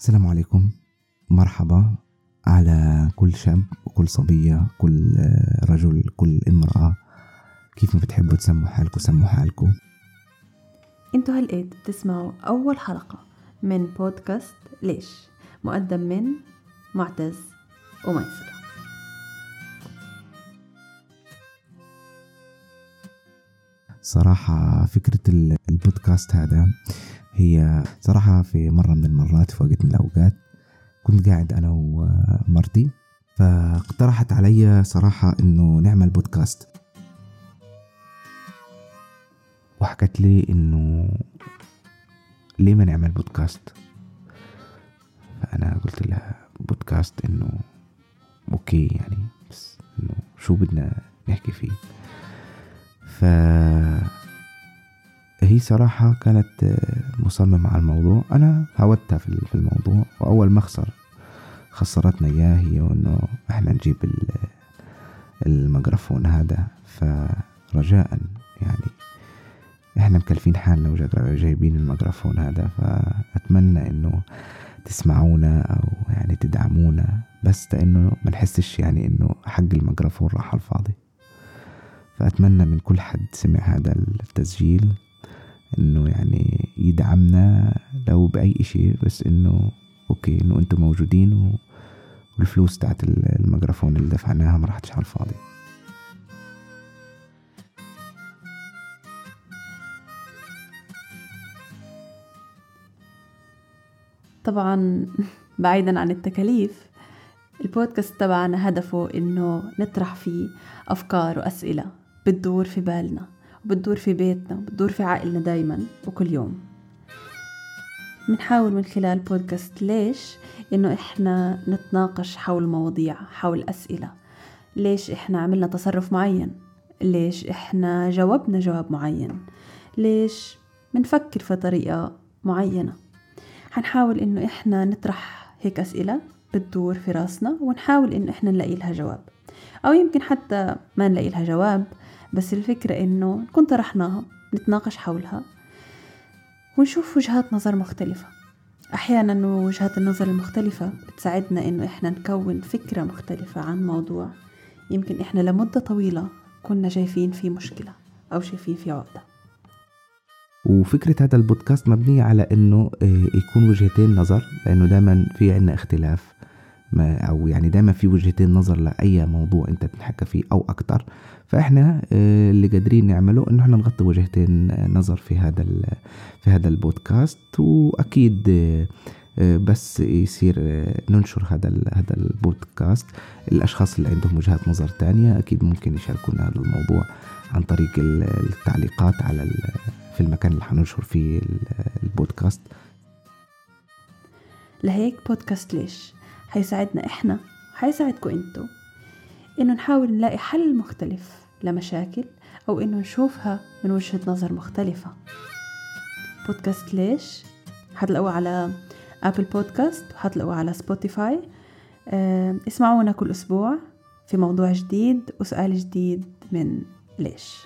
السلام عليكم. مرحبا. على كل شاب وكل صبية كل رجل كل امرأة. كيف ما بتحبوا تسموا حالكم سموا حالكم. أنتوا هالقيت بتسمعوا أول حلقة من بودكاست ليش؟ مقدم من معتز وميسرة صراحة فكرة البودكاست هذا هي صراحة في مرة من المرات في وقت من الأوقات كنت قاعد أنا ومرتي فاقترحت علي صراحة إنه نعمل بودكاست وحكت لي إنه ليه ما نعمل بودكاست فأنا قلت لها بودكاست إنه أوكي يعني بس إنه شو بدنا نحكي فيه؟ ف هي صراحة كانت مصممة على الموضوع. أنا هاودتها في الموضوع وأول ما أخسر خسرتنا. إياه هي إنه إحنا نجيب الميكروفون هذا. فرجاء يعني إحنا مكلفين حالنا وجايبين الميكروفون هذا. فأتمنى إنه تسمعونا أو يعني تدعمونا بس لأنه ما نحسش يعني إنه حق الميكروفون راح الفاضي. فأتمنى من كل حد سمع هذا التسجيل. إنه يعني يدعمنا لو بأي شيء بس إنه أوكي إنه أنتم موجودين والفلوس تاعت الميكروفون اللي دفعناها ما راحتش على الفاضي طبعا بعيدا عن التكاليف البودكاست تبعنا هدفه إنه نطرح فيه أفكار وأسئلة بتدور في بالنا. وبتدور في بيتنا وبتدور في عائلنا دايما وكل يوم. بنحاول من خلال بودكاست ليش إنه إحنا نتناقش حول مواضيع حول أسئلة. ليش إحنا عملنا تصرف معين؟ ليش إحنا جاوبنا جواب معين؟ ليش بنفكر في طريقة معينة؟ حنحاول إنه إحنا نطرح هيك أسئلة بتدور في راسنا ونحاول إنه إحنا نلاقي لها جواب. أو يمكن حتى ما نلاقي لها جواب بس الفكرة إنه نكون طرحناها نتناقش حولها ونشوف وجهات نظر مختلفة. أحيانا وجهات النظر المختلفة بتساعدنا إنه إحنا نكون فكرة مختلفة عن موضوع يمكن إحنا لمدة طويلة كنا شايفين فيه مشكلة أو شايفين فيه عقدة. وفكرة هذا البودكاست مبنية على إنه آه، يكون وجهتين نظر لأنه دائما في عنا اختلاف. ما أو يعني دائما في وجهتين نظر لأي موضوع أنت بتحكى فيه أو أكتر. فإحنا آه، اللي قادرين نعمله إنه إحنا نغطي وجهتين نظر في هذا في هذا البودكاست. وأكيد آه، بس يصير آه، ننشر هذا هذا البودكاست. الأشخاص اللي عندهم وجهات نظر تانية أكيد ممكن يشاركونا هذا الموضوع عن طريق التعليقات على في المكان اللي حننشر فيه البودكاست. لهيك بودكاست ليش؟ حيساعدنا إحنا حيساعدكم أنتو إنه نحاول نلاقي حل مختلف لمشاكل أو إنه نشوفها من وجهة نظر مختلفة. بودكاست ليش؟ حتلاقوه على Apple Podcasts وحتلاقوه على Spotify اسمعونا كل أسبوع في موضوع جديد وسؤال جديد من ليش.